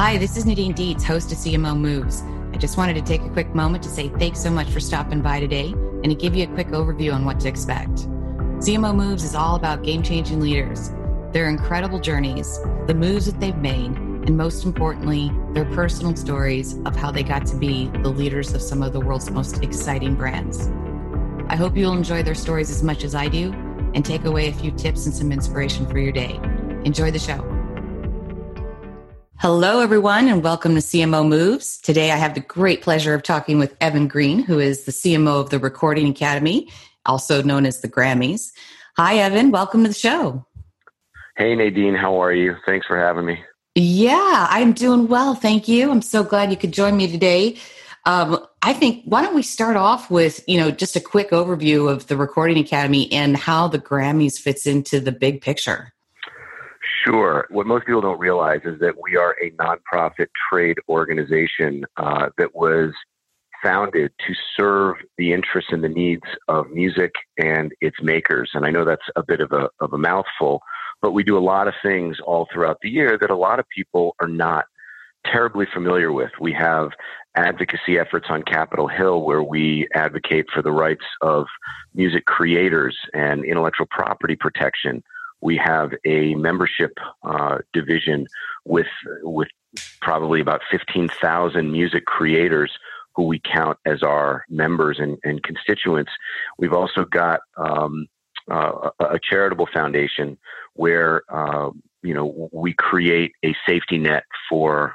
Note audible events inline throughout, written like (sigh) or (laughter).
Hi, this is Nadine Dietz, host of CMO Moves. I just wanted to take a quick moment to say thanks so much for stopping by today and to give you a quick overview on what to expect. CMO Moves is all about game changing leaders, their incredible journeys, the moves that they've made, and most importantly, their personal stories of how they got to be the leaders of some of the world's most exciting brands. I hope you'll enjoy their stories as much as I do and take away a few tips and some inspiration for your day. Enjoy the show. Hello, everyone, and welcome to CMO Moves. Today, I have the great pleasure of talking with Evan Greene, who is the CMO of the Recording Academy, also known as the Grammys. Hi, Evan. Welcome to the show. Hey, Nadine. How are you? Thanks for having me. Yeah, I'm doing well. Thank you. I'm so glad you could join me today. Um, I think why don't we start off with you know just a quick overview of the Recording Academy and how the Grammys fits into the big picture. Sure. What most people don't realize is that we are a nonprofit trade organization uh, that was founded to serve the interests and the needs of music and its makers. And I know that's a bit of a, of a mouthful, but we do a lot of things all throughout the year that a lot of people are not terribly familiar with. We have advocacy efforts on Capitol Hill where we advocate for the rights of music creators and intellectual property protection we have a membership uh, division with with probably about 15,000 music creators who we count as our members and, and constituents. We've also got um, uh, a charitable foundation where uh, you know we create a safety net for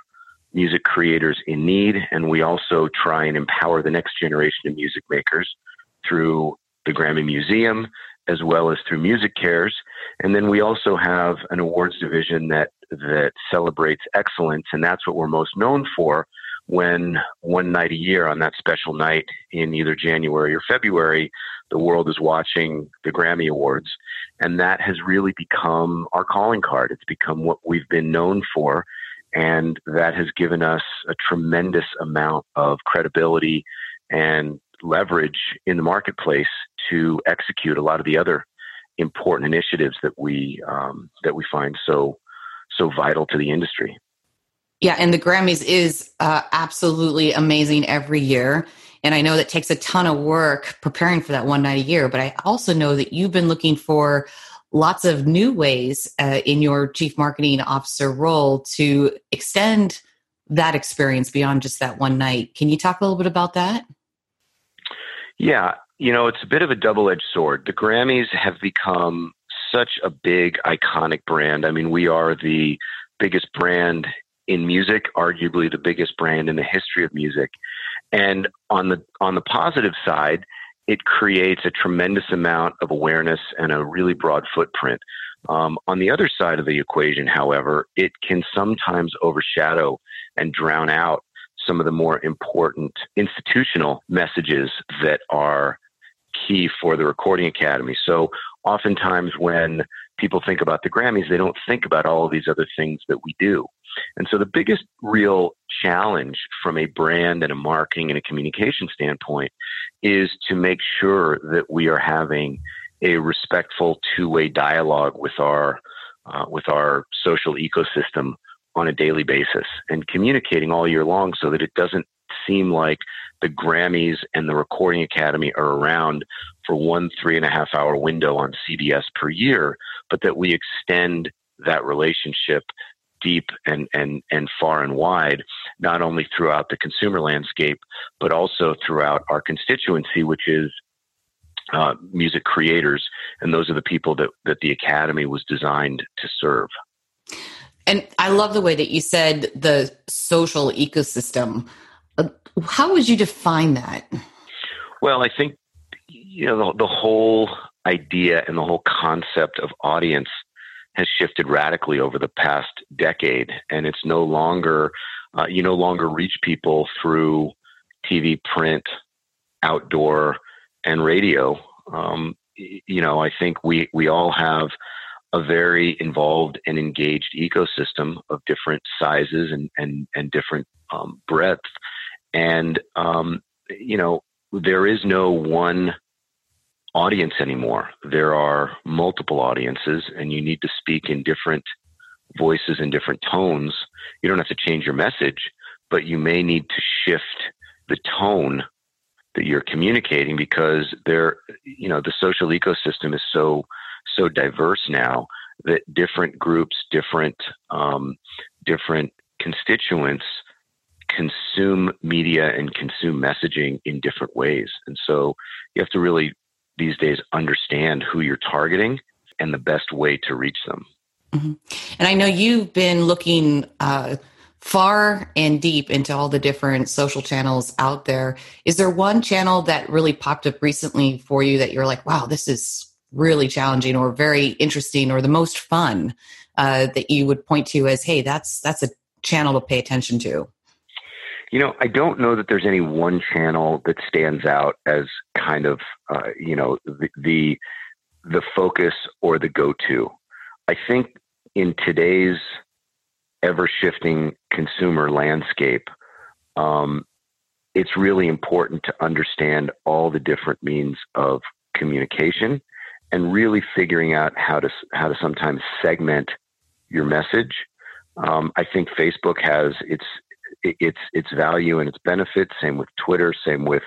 music creators in need, and we also try and empower the next generation of music makers through the Grammy Museum as well as through MusiCares. And then we also have an awards division that that celebrates excellence, and that's what we're most known for. When one night a year, on that special night in either January or February, the world is watching the Grammy Awards, and that has really become our calling card. It's become what we've been known for, and that has given us a tremendous amount of credibility and leverage in the marketplace to execute a lot of the other important initiatives that we um, that we find so so vital to the industry. Yeah, and the Grammys is uh, absolutely amazing every year. And I know that takes a ton of work preparing for that one night a year, but I also know that you've been looking for lots of new ways uh, in your chief marketing officer role to extend that experience beyond just that one night. Can you talk a little bit about that? Yeah, you know, it's a bit of a double edged sword. The Grammys have become such a big, iconic brand. I mean, we are the biggest brand in music, arguably the biggest brand in the history of music. And on the on the positive side, it creates a tremendous amount of awareness and a really broad footprint. Um, on the other side of the equation, however, it can sometimes overshadow and drown out some of the more important institutional messages that are key for the Recording Academy. So oftentimes when people think about the Grammys, they don't think about all of these other things that we do. And so the biggest real challenge from a brand and a marketing and a communication standpoint is to make sure that we are having a respectful two-way dialogue with our uh, with our social ecosystem on a daily basis and communicating all year long so that it doesn't seem like the Grammys and the Recording Academy are around for one three and a half hour window on CBS per year, but that we extend that relationship deep and, and, and far and wide, not only throughout the consumer landscape, but also throughout our constituency, which is uh, music creators. And those are the people that, that the Academy was designed to serve. And I love the way that you said the social ecosystem. How would you define that? Well, I think you know the, the whole idea and the whole concept of audience has shifted radically over the past decade, and it's no longer uh, you no longer reach people through TV, print, outdoor, and radio. Um, you know, I think we we all have a very involved and engaged ecosystem of different sizes and and and different um, breadth, and um, you know, there is no one audience anymore. There are multiple audiences, and you need to speak in different voices and different tones. You don't have to change your message, but you may need to shift the tone that you're communicating because there, you know, the social ecosystem is so so diverse now that different groups, different um, different constituents consume media and consume messaging in different ways, and so you have to really these days understand who you're targeting and the best way to reach them. Mm-hmm. And I know you've been looking uh, far and deep into all the different social channels out there. Is there one channel that really popped up recently for you that you're like, wow, this is really challenging or very interesting or the most fun uh, that you would point to as, hey, that's that's a channel to pay attention to? You know, I don't know that there's any one channel that stands out as kind of, uh, you know, the, the the focus or the go-to. I think in today's ever-shifting consumer landscape, um, it's really important to understand all the different means of communication and really figuring out how to how to sometimes segment your message. Um, I think Facebook has its its its value and its benefits. Same with Twitter. Same with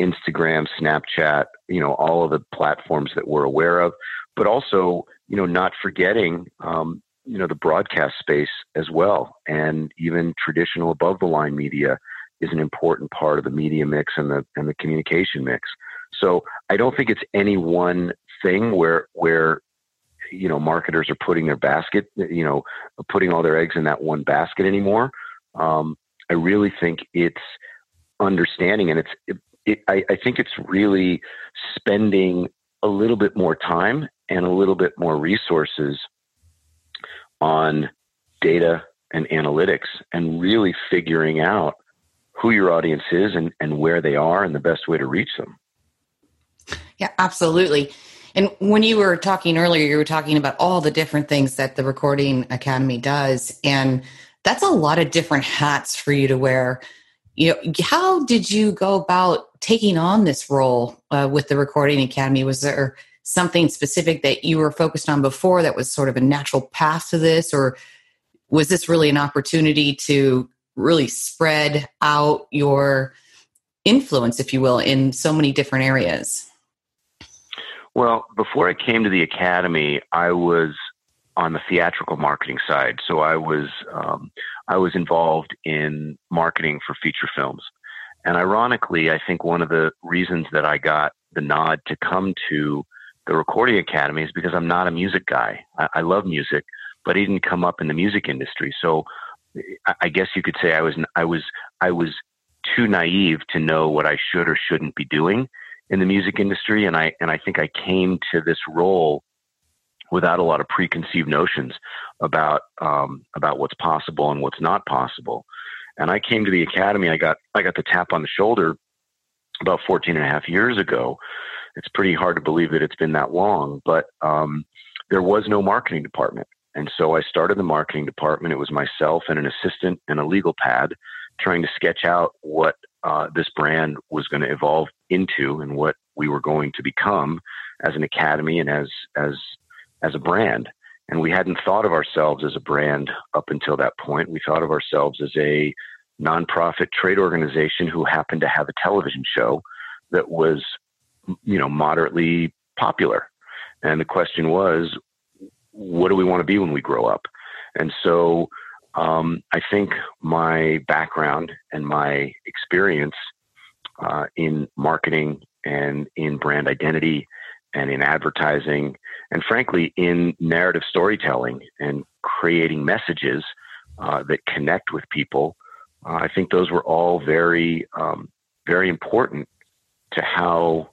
Instagram, Snapchat. You know, all of the platforms that we're aware of, but also you know not forgetting um, you know the broadcast space as well, and even traditional above the line media is an important part of the media mix and the and the communication mix. So I don't think it's any one thing where where you know marketers are putting their basket, you know, putting all their eggs in that one basket anymore. Um, I really think it's understanding, and it's. It, it, I, I think it's really spending a little bit more time and a little bit more resources on data and analytics and really figuring out who your audience is and, and where they are and the best way to reach them. Yeah, absolutely. And when you were talking earlier, you were talking about all the different things that the Recording Academy does. And that's a lot of different hats for you to wear. You know, how did you go about taking on this role uh, with the Recording Academy? Was there something specific that you were focused on before that was sort of a natural path to this, or was this really an opportunity to really spread out your influence, if you will, in so many different areas? Well, before I came to the academy, I was on the theatrical marketing side. So I was um, I was involved in marketing for feature films, and ironically, I think one of the reasons that I got the nod to come to the Recording Academy is because I'm not a music guy. I, I love music, but I didn't come up in the music industry. So I, I guess you could say I was I was I was too naive to know what I should or shouldn't be doing in the music industry, and I and I think I came to this role without a lot of preconceived notions about um, about what's possible and what's not possible. And I came to the academy. I got I got the tap on the shoulder about 14 and a half years ago. It's pretty hard to believe that it's been that long, but um, there was no marketing department. And so I started the marketing department. It was myself and an assistant and a legal pad trying to sketch out what uh, this brand was going to evolve into and what we were going to become as an academy and as as as a brand. And we hadn't thought of ourselves as a brand up until that point. We thought of ourselves as a nonprofit trade organization who happened to have a television show that was, you know, moderately popular. And the question was, what do we want to be when we grow up? And so um, I think my background and my experience uh, in marketing and in brand identity and in advertising and frankly in narrative storytelling and creating messages uh, that connect with people uh, i think those were all very um, very important to how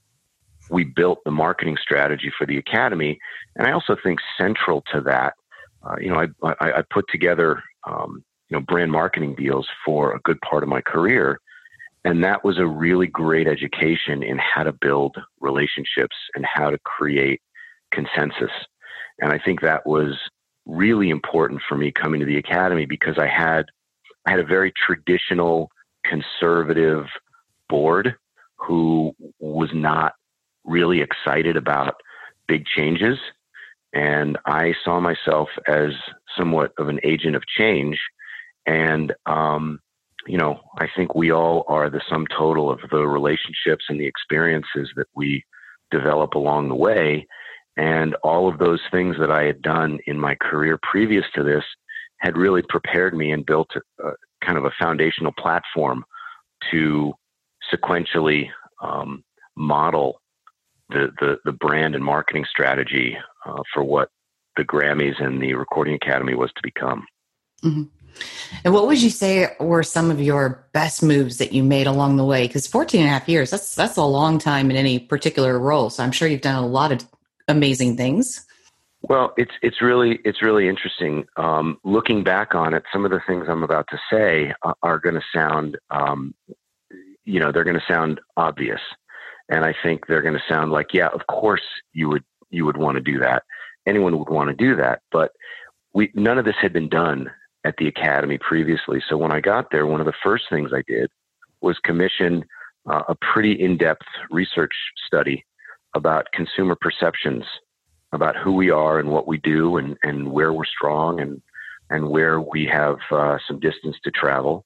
we built the marketing strategy for the academy. And i also think central to that uh, you know I, I, I put together um, you know brand marketing deals for a good part of my career and that was a really great education in how to build relationships and how to create consensus. And I think that was really important for me coming to the academy because I had I had a very traditional conservative board who was not really excited about big changes and I saw myself as somewhat of an agent of change and um, you know, I think we all are the sum total of the relationships and the experiences that we develop along the way. And all of those things that I had done in my career previous to this had really prepared me and built a, kind of a foundational platform to sequentially um, model the, the, the, brand and marketing strategy uh, for what the Grammys and the Recording Academy was to become. Mm-hmm. And what would you say were some of your best moves that you made along the way? Because 14 and a half years, that's, that's a long time in any particular role. So I'm sure you've done a lot of amazing things. Well, it's it's really it's really interesting. Um, looking back on it, some of the things I'm about to say are, are going to sound, um, you know, they're going to sound obvious, and I think they're going to sound like, yeah, of course you would you would want to do that. Anyone would want to do that, but we none of this had been done at the academy previously. So when I got there, one of the first things I did was commission uh, a pretty in-depth research study about consumer perceptions about who we are and what we do and, and where we're strong and and where we have uh, some distance to travel.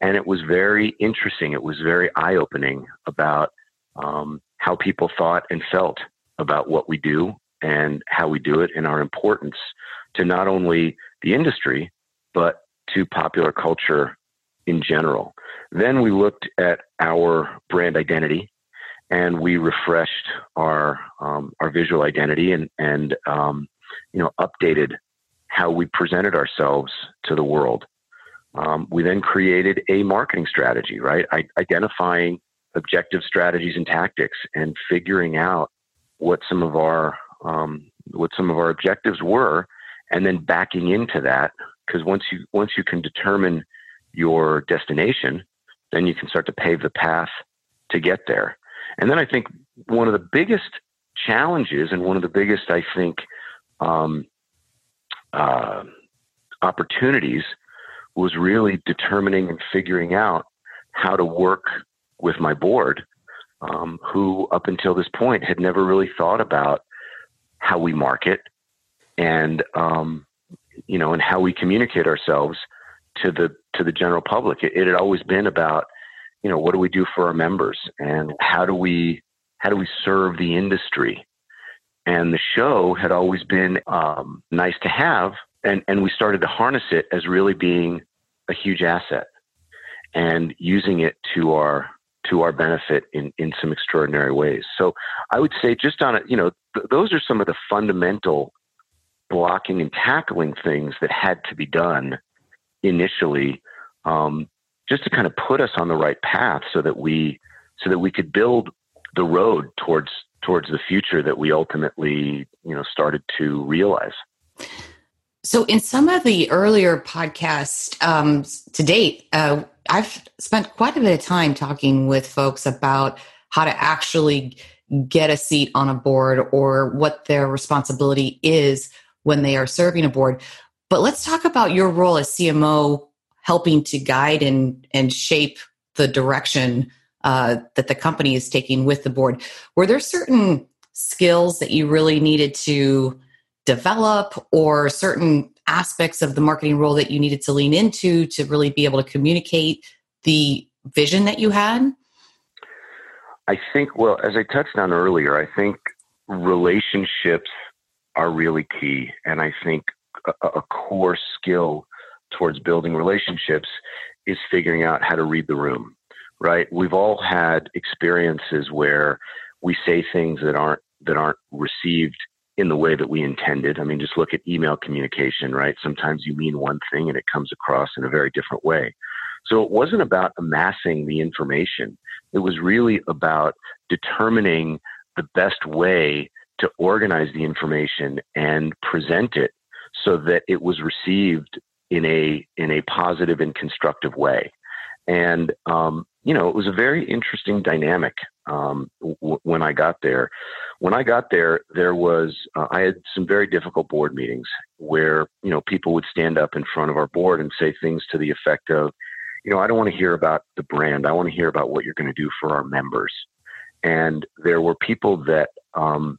And it was very interesting. It was very eye opening about um, how people thought and felt about what we do and how we do it and our importance to not only the industry, but to popular culture in general. Then we looked at our brand identity and we refreshed our um, our visual identity and and um, you know updated how we presented ourselves to the world. Um, we then created a marketing strategy, right? I, identifying objective strategies and tactics and figuring out what some of our um, what some of our objectives were, and then backing into that because once you once you can determine your destination, then you can start to pave the path to get there. And then I think one of the biggest challenges and one of the biggest I think um, uh, opportunities was really determining and figuring out how to work with my board, um, who up until this point had never really thought about how we market and um, you know, and how we communicate ourselves to the to the general public. It, it had always been about, you know, what do we do for our members and how do we how do we serve the industry? And the show had always been um, nice to have, and and we started to harness it as really being a huge asset and using it to our to our benefit in, in some extraordinary ways. So I would say just on it, you know, th- those are some of the fundamental blocking and tackling things that had to be done initially, um, just to kind of put us on the right path, so that we so that we could build the road towards towards the future that we ultimately you know started to realize. So, in some of the earlier podcasts um, to date, uh, I've spent quite a bit of time talking with folks about how to actually get a seat on a board or what their responsibility is when they are serving a board. But let's talk about your role as CMO helping to guide and, and shape the direction uh, that the company is taking with the board. Were there certain skills that you really needed to develop or certain aspects of the marketing role that you needed to lean into to really be able to communicate the vision that you had? I think, well, as I touched on earlier, I think relationships are really key. And I think a, a core skill towards building relationships is figuring out how to read the room, right? We've all had experiences where we say things that aren't that aren't received in the way that we intended. I mean, just look at email communication, right? Sometimes you mean one thing and it comes across in a very different way. So it wasn't about amassing the information. It was really about determining the best way to organize the information and present it so that it was received in a in a positive and constructive way. And um, you know, it was a very interesting dynamic um, w- when I got there. When I got there, there was uh, I had some very difficult board meetings where you know people would stand up in front of our board and say things to the effect of, you know, I don't want to hear about the brand. I want to hear about what you're going to do for our members. And there were people that um,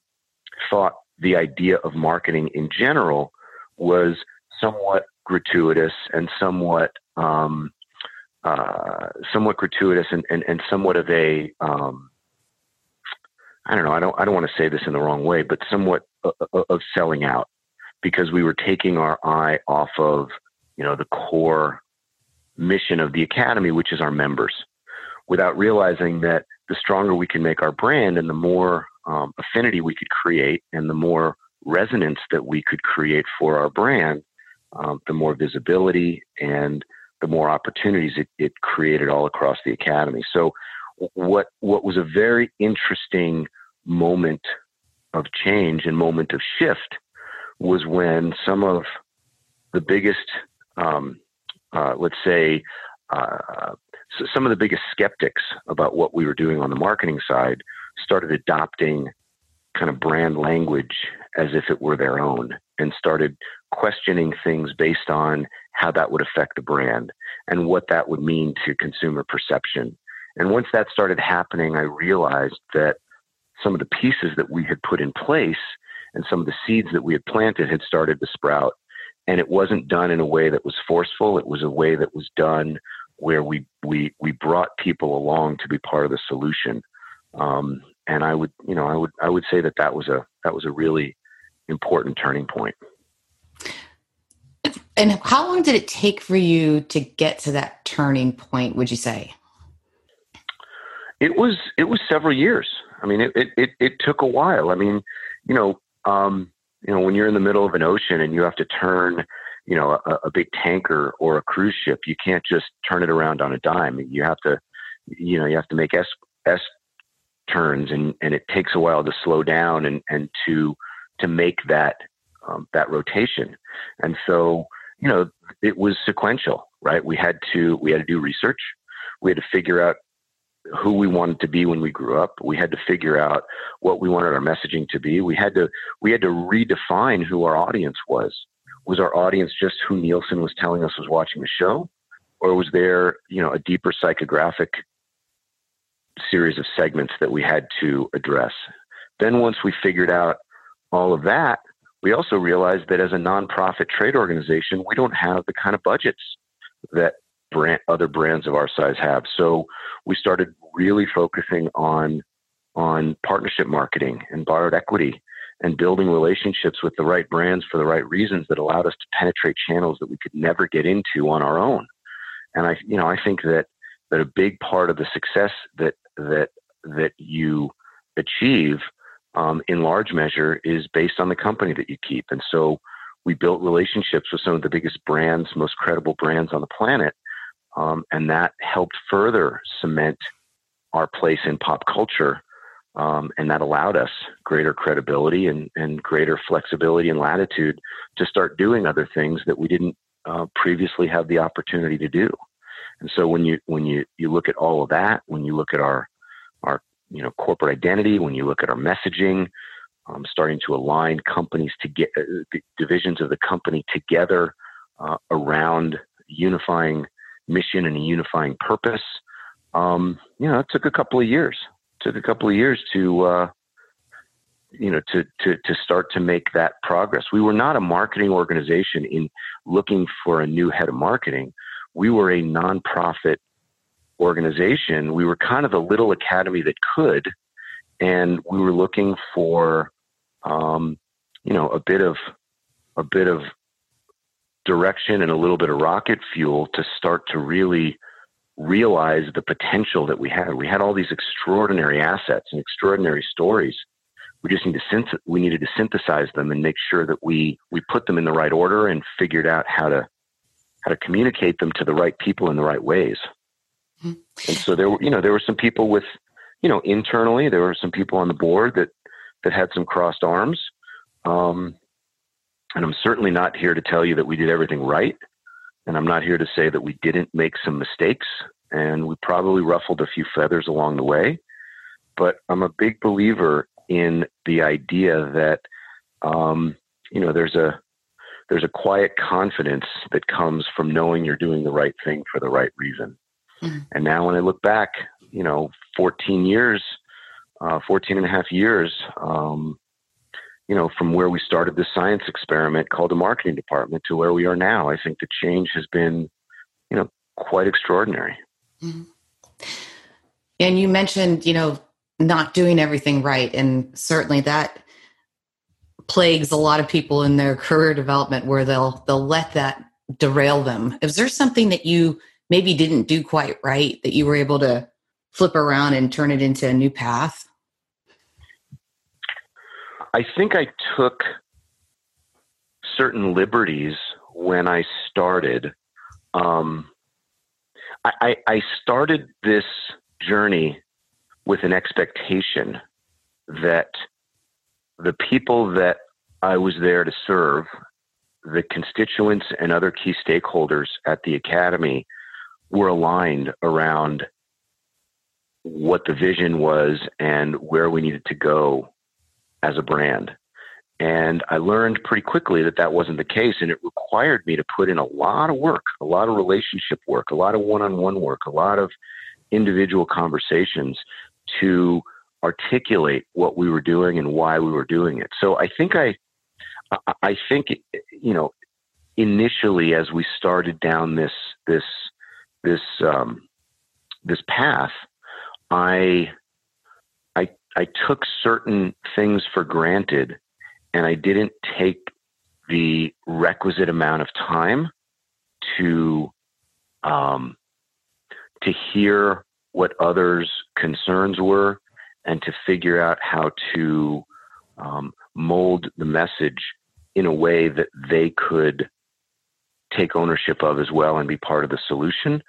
thought the idea of marketing in general was somewhat gratuitous and somewhat um, uh, somewhat gratuitous and, and, and somewhat of a um, I don't know I don't I don't want to say this in the wrong way but somewhat of, of selling out because we were taking our eye off of you know the core mission of the academy which is our members without realizing that the stronger we can make our brand and the more um, affinity we could create and the more resonance that we could create for our brand, um, the more visibility and the more opportunities it, it created all across the academy. So, what what was a very interesting moment of change and moment of shift was when some of the biggest, um, uh, let's say, uh, some of the biggest skeptics about what we were doing on the marketing side started adopting kind of brand language as if it were their own and started questioning things based on how that would affect the brand and what that would mean to consumer perception. And once that started happening, I realized that some of the pieces that we had put in place and some of the seeds that we had planted had started to sprout. And it wasn't done in a way that was forceful. It was a way that was done where we we we brought people along to be part of the solution. Um, and I would, you know, I would I would say that that was a that was a really important turning point. And how long did it take for you to get to that turning point? Would you say? It was it was several years. I mean, it it it, it took a while. I mean, you know, um, you know, when you're in the middle of an ocean and you have to turn you know a, a big tanker or a cruise ship you can't just turn it around on a dime you have to you know you have to make s s turns and and it takes a while to slow down and and to to make that um, that rotation. And so you know it was sequential right? We had to we had to do research. We had to figure out who we wanted to be when we grew up. We had to figure out what we wanted our messaging to be. We had to we had to redefine who our audience was. Was our audience just who Nielsen was telling us was watching the show, or was there, you know, a deeper psychographic series of segments that we had to address? Then once we figured out all of that, we also realized that as a nonprofit trade organization, we don't have the kind of budgets that brand, other brands of our size have. So we started really focusing on on partnership marketing and borrowed equity and building relationships with the right brands for the right reasons that allowed us to penetrate channels that we could never get into on our own. And I, you know, I think that that a big part of the success that that that you achieve um, in large measure is based on the company that you keep. And so we built relationships with some of the biggest brands, most credible brands on the planet, um, and that helped further cement our place in pop culture um, and that allowed us greater credibility and, and greater flexibility and latitude to start doing other things that we didn't uh, previously have the opportunity to do. And so when you when you you look at all of that, when you look at our our you know corporate identity, when you look at our messaging, um, starting to align companies to get uh, divisions of the company together uh, around unifying mission and a unifying purpose. Um, you know, it took a couple of years It took a couple of years to uh, you know to, to to start to make that progress. We were not a marketing organization in looking for a new head of marketing. We were a nonprofit organization. We were kind of the little academy that could, and we were looking for um, you know a bit of a bit of direction and a little bit of rocket fuel to start to really realize the potential that we had. We had all these extraordinary assets and extraordinary stories. We just need to synth- we needed to synthesize them and make sure that we we put them in the right order and figured out how to how to communicate them to the right people in the right ways. Mm-hmm. And so there were you know there were some people with you know internally there were some people on the board that that had some crossed arms. Um, and I'm certainly not here to tell you that we did everything right. And I'm not here to say that we didn't make some mistakes and we probably ruffled a few feathers along the way. But I'm a big believer in the idea that, um, you know, there's a, there's a quiet confidence that comes from knowing you're doing the right thing for the right reason. Mm-hmm. And now when I look back, you know, 14 years, uh, 14 and a half years, um, you know, from where we started this science experiment called the marketing department to where we are now, I think the change has been, you know, quite extraordinary. Mm-hmm. And you mentioned, you know, not doing everything right. And certainly that plagues a lot of people in their career development where they'll they'll let that derail them. Is there something that you maybe didn't do quite right that you were able to flip around and turn it into a new path? I think I took certain liberties when I started. Um, I, I started this journey with an expectation that the people that I was there to serve, the constituents and other key stakeholders at the academy, were aligned around what the vision was and where we needed to go as a brand. And I learned pretty quickly that that wasn't the case. And it required me to put in a lot of work, a lot of relationship work, a lot of one on one work, a lot of individual conversations to articulate what we were doing and why we were doing it. So I think I, I think, you know, initially as we started down this, this, this, um, this path, I I took certain things for granted and I didn't take the requisite amount of time to um, to hear what others' concerns were and to figure out how to um, mold the message in a way that they could take ownership of as well and be part of the solution.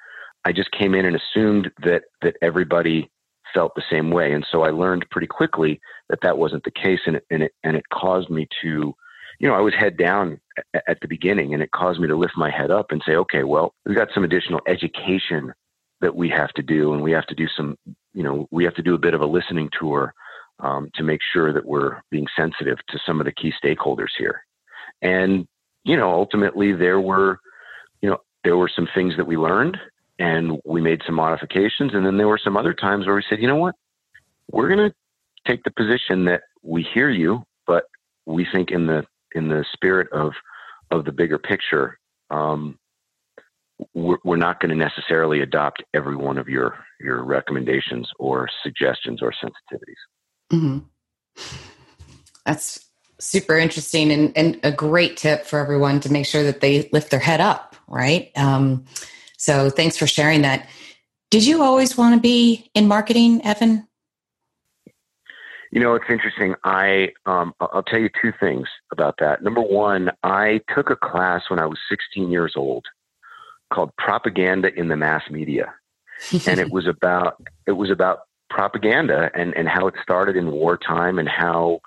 I just came in and assumed that that everybody felt the same way. And so I learned pretty quickly that that wasn't the case. And it, and it, and it caused me to, you know, I was head down at the beginning and it caused me to lift my head up and say, okay, well, we've got some additional education that we have to do. And we have to do some, you know, we have to do a bit of a listening tour um, to make sure that we're being sensitive to some of the key stakeholders here. And, you know, ultimately there were, you know, there were some things that we learned and we made some modifications. And then there were some other times where we said, you know what, we're going to take the position that we hear you, but we think in the in the spirit of of the bigger picture, um, we're, we're not going to necessarily adopt every one of your your recommendations or suggestions or sensitivities. Mm-hmm. That's super interesting and, and a great tip for everyone to make sure that they lift their head up, right? Um, so thanks for sharing that. Did you always want to be in marketing, Evan? You know, it's interesting. I um, I'll tell you two things about that. Number one, I took a class when I was 16 years old called Propaganda in the Mass Media, (laughs) and it was about it was about propaganda and and how it started in wartime and how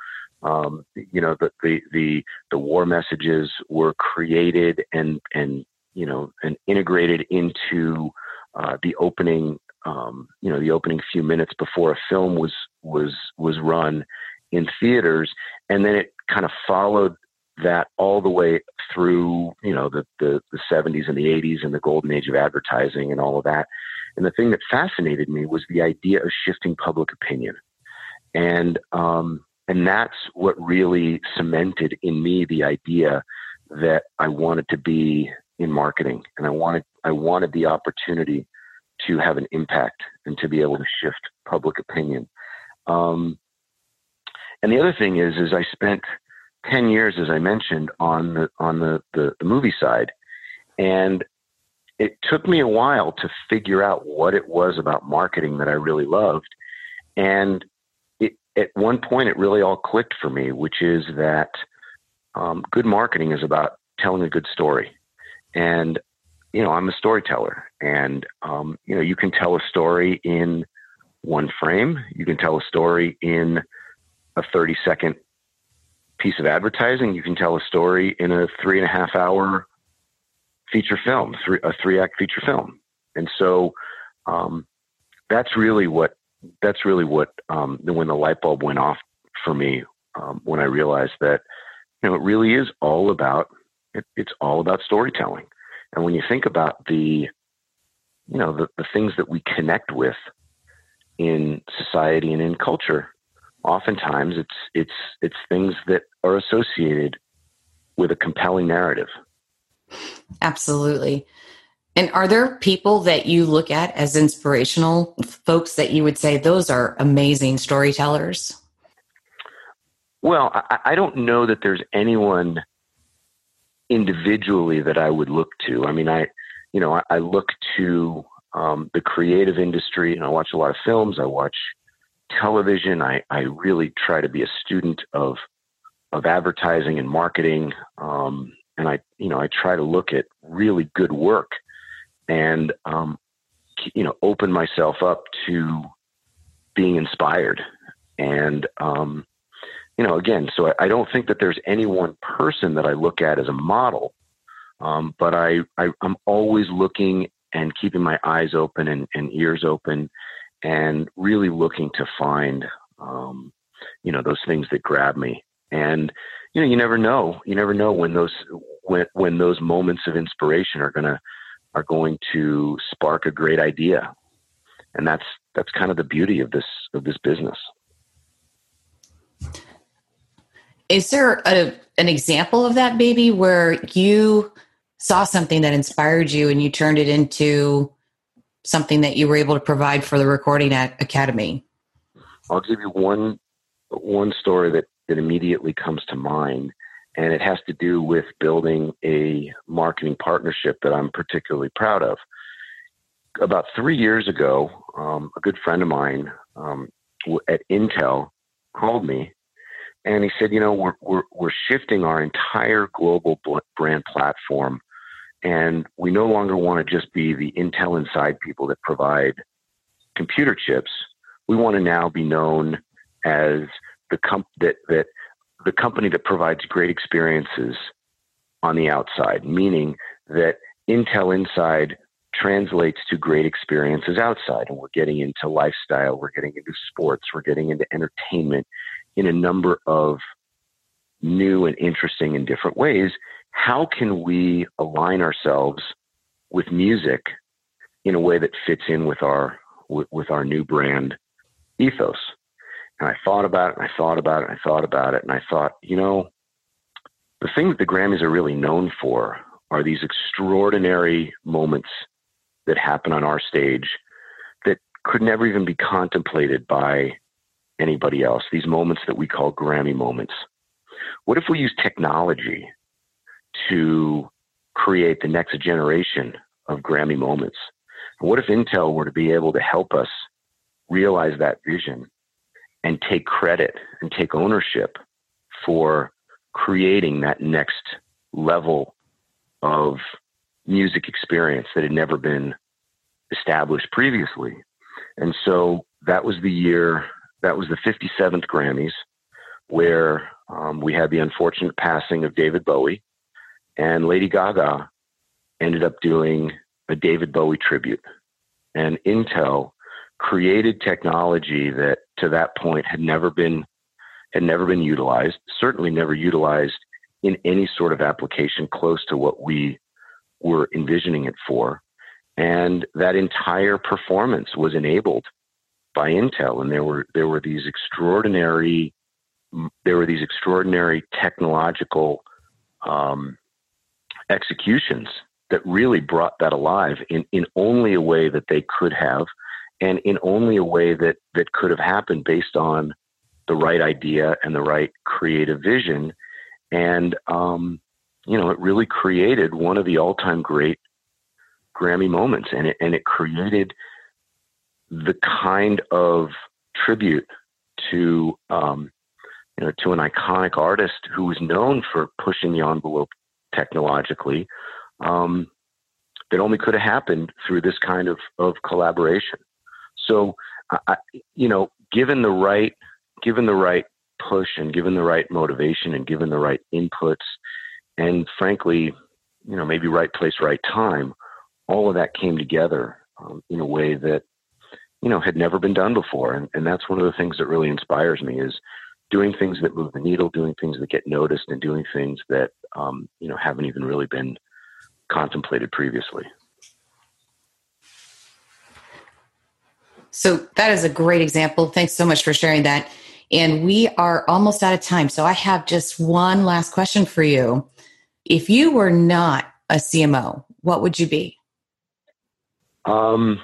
um, you know the, the the the war messages were created and and you know, and integrated into uh, the opening, um, you know, the opening few minutes before a film was was was run in theaters, and then it kind of followed that all the way through, you know, the, the, the 70s and the 80s and the golden age of advertising and all of that. And the thing that fascinated me was the idea of shifting public opinion. And um, and that's what really cemented in me the idea that I wanted to be in marketing and I wanted I wanted the opportunity to have an impact and to be able to shift public opinion. Um, and the other thing is, is I spent 10 years, as I mentioned, on the, on the, the, the movie side. And it took me a while to figure out what it was about marketing that I really loved. And it, at one point, it really all clicked for me, which is that um, good marketing is about telling a good story. And, you know, I'm a storyteller. And, um, you know, you can tell a story in one frame, you can tell a story in a 30 second piece of advertising. You can tell a story in a three and a half hour feature film, three, a three act feature film. And so um, that's really what that's really what um, when the light bulb went off for me um, when I realized that you know it really is all about it, it's all about storytelling. And when you think about the you know the, the things that we connect with in society and in culture, oftentimes it's it's it's things that are associated with a compelling narrative. Absolutely. And are there people that you look at as inspirational folks that you would say those are amazing storytellers? Well, I, I don't know that there's anyone individually that I would look to. I mean, I, you know, I, I look to um, the creative industry and I watch a lot of films. I watch television. I, I really try to be a student of of advertising and marketing, um, and I you know I try to look at really good work and um, you know open myself up to being inspired and um, you know again so I, I, don't think that there's any one person that I look at as a model um, but I, I am always looking and keeping my eyes open and, and ears open and really looking to find, um, you know, those things that grab me. And you know, you never know. You never know when those when when those moments of inspiration are gonna are going to spark a great idea. And that's that's kind of the beauty of this of this business. Is there a, an example of that, baby, where you saw something that inspired you and you turned it into something that you were able to provide for the recording academy? I'll give you one one story that, that immediately comes to mind, and it has to do with building a marketing partnership that I'm particularly proud of. About three years ago, um, a good friend of mine um, at Intel called me and he said, "You know, we're we're, we're shifting our entire global brand platform and we no longer want to just be the Intel Inside people that provide computer chips. We want to now be known as the comp- that, that the company that provides great experiences on the outside, meaning that Intel Inside translates to great experiences outside. And we're getting into lifestyle, we're getting into sports, we're getting into entertainment in a number of new and interesting and different ways how can we align ourselves with music in a way that fits in with our with, with our new brand ethos? And I thought about it, and I thought about it, and I thought about it, and I thought, you know, the thing that the Grammys are really known for are these extraordinary moments that happen on our stage that could never even be contemplated by anybody else. These moments that we call Grammy moments. What if we use technology to create the next generation of Grammy moments. What if Intel were to be able to help us realize that vision and take credit and take ownership for creating that next level of music experience that had never been established previously? And so that was the year, that was the 57th Grammys, where um, we had the unfortunate passing of David Bowie and Lady Gaga ended up doing a David Bowie tribute. And Intel created technology that to that point had never been had never been utilized, certainly never utilized in any sort of application close to what we were envisioning it for. And that entire performance was enabled by Intel. And there were there were these extraordinary there were these extraordinary technological um, executions that really brought that alive in, in only a way that they could have and in only a way that, that could have happened based on the right idea and the right creative vision. And, um, you know, it really created one of the all time great Grammy moments. And it, and it created the kind of tribute to, um, you know, to an iconic artist who was known for pushing the envelope technologically, um, that only could have happened through this kind of, of collaboration. So, I, you know, given the right, given the right push and given the right motivation and given the right inputs, and frankly, you know, maybe right place, right time, all of that came together um, in a way that, you know, had never been done before. And, and that's one of the things that really inspires me is doing things that move the needle, doing things that get noticed, and doing things that, um, you know, haven't even really been contemplated previously. So that is a great example. Thanks so much for sharing that. And we are almost out of time. So I have just one last question for you. If you were not a CMO, what would you be? Um,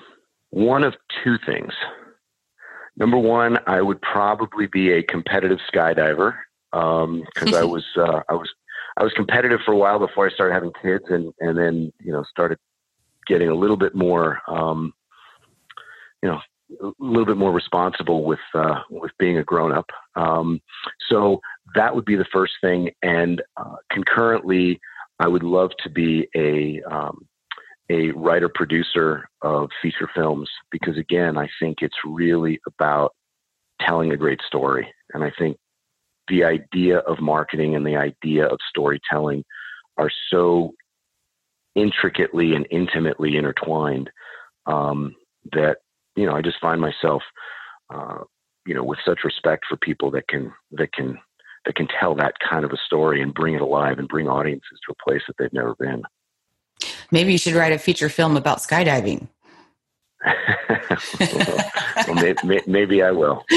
one of two things. Number one, I would probably be a competitive skydiver because um, I (laughs) was uh, I was I was competitive for a while before I started having kids, and and then you know started getting a little bit more um, you know a little bit more responsible with uh, with being a grown up. Um, so that would be the first thing, and uh, concurrently, I would love to be a um, a writer producer of feature films because again, I think it's really about telling a great story, and I think the idea of marketing and the idea of storytelling are so intricately and intimately intertwined um, that you know, I just find myself, uh, you know, with such respect for people that can that can that can tell that kind of a story and bring it alive and bring audiences to a place that they've never been. Maybe you should write a feature film about skydiving. (laughs) well, maybe, maybe, I will. (laughs)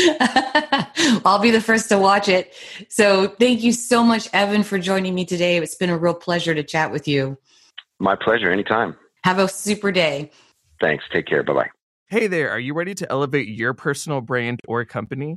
I'll be the first to watch it. So, thank you so much, Evan, for joining me today. It's been a real pleasure to chat with you. My pleasure. Anytime. Have a super day. Thanks. Take care. Bye bye. Hey there, are you ready to elevate your personal brand or company?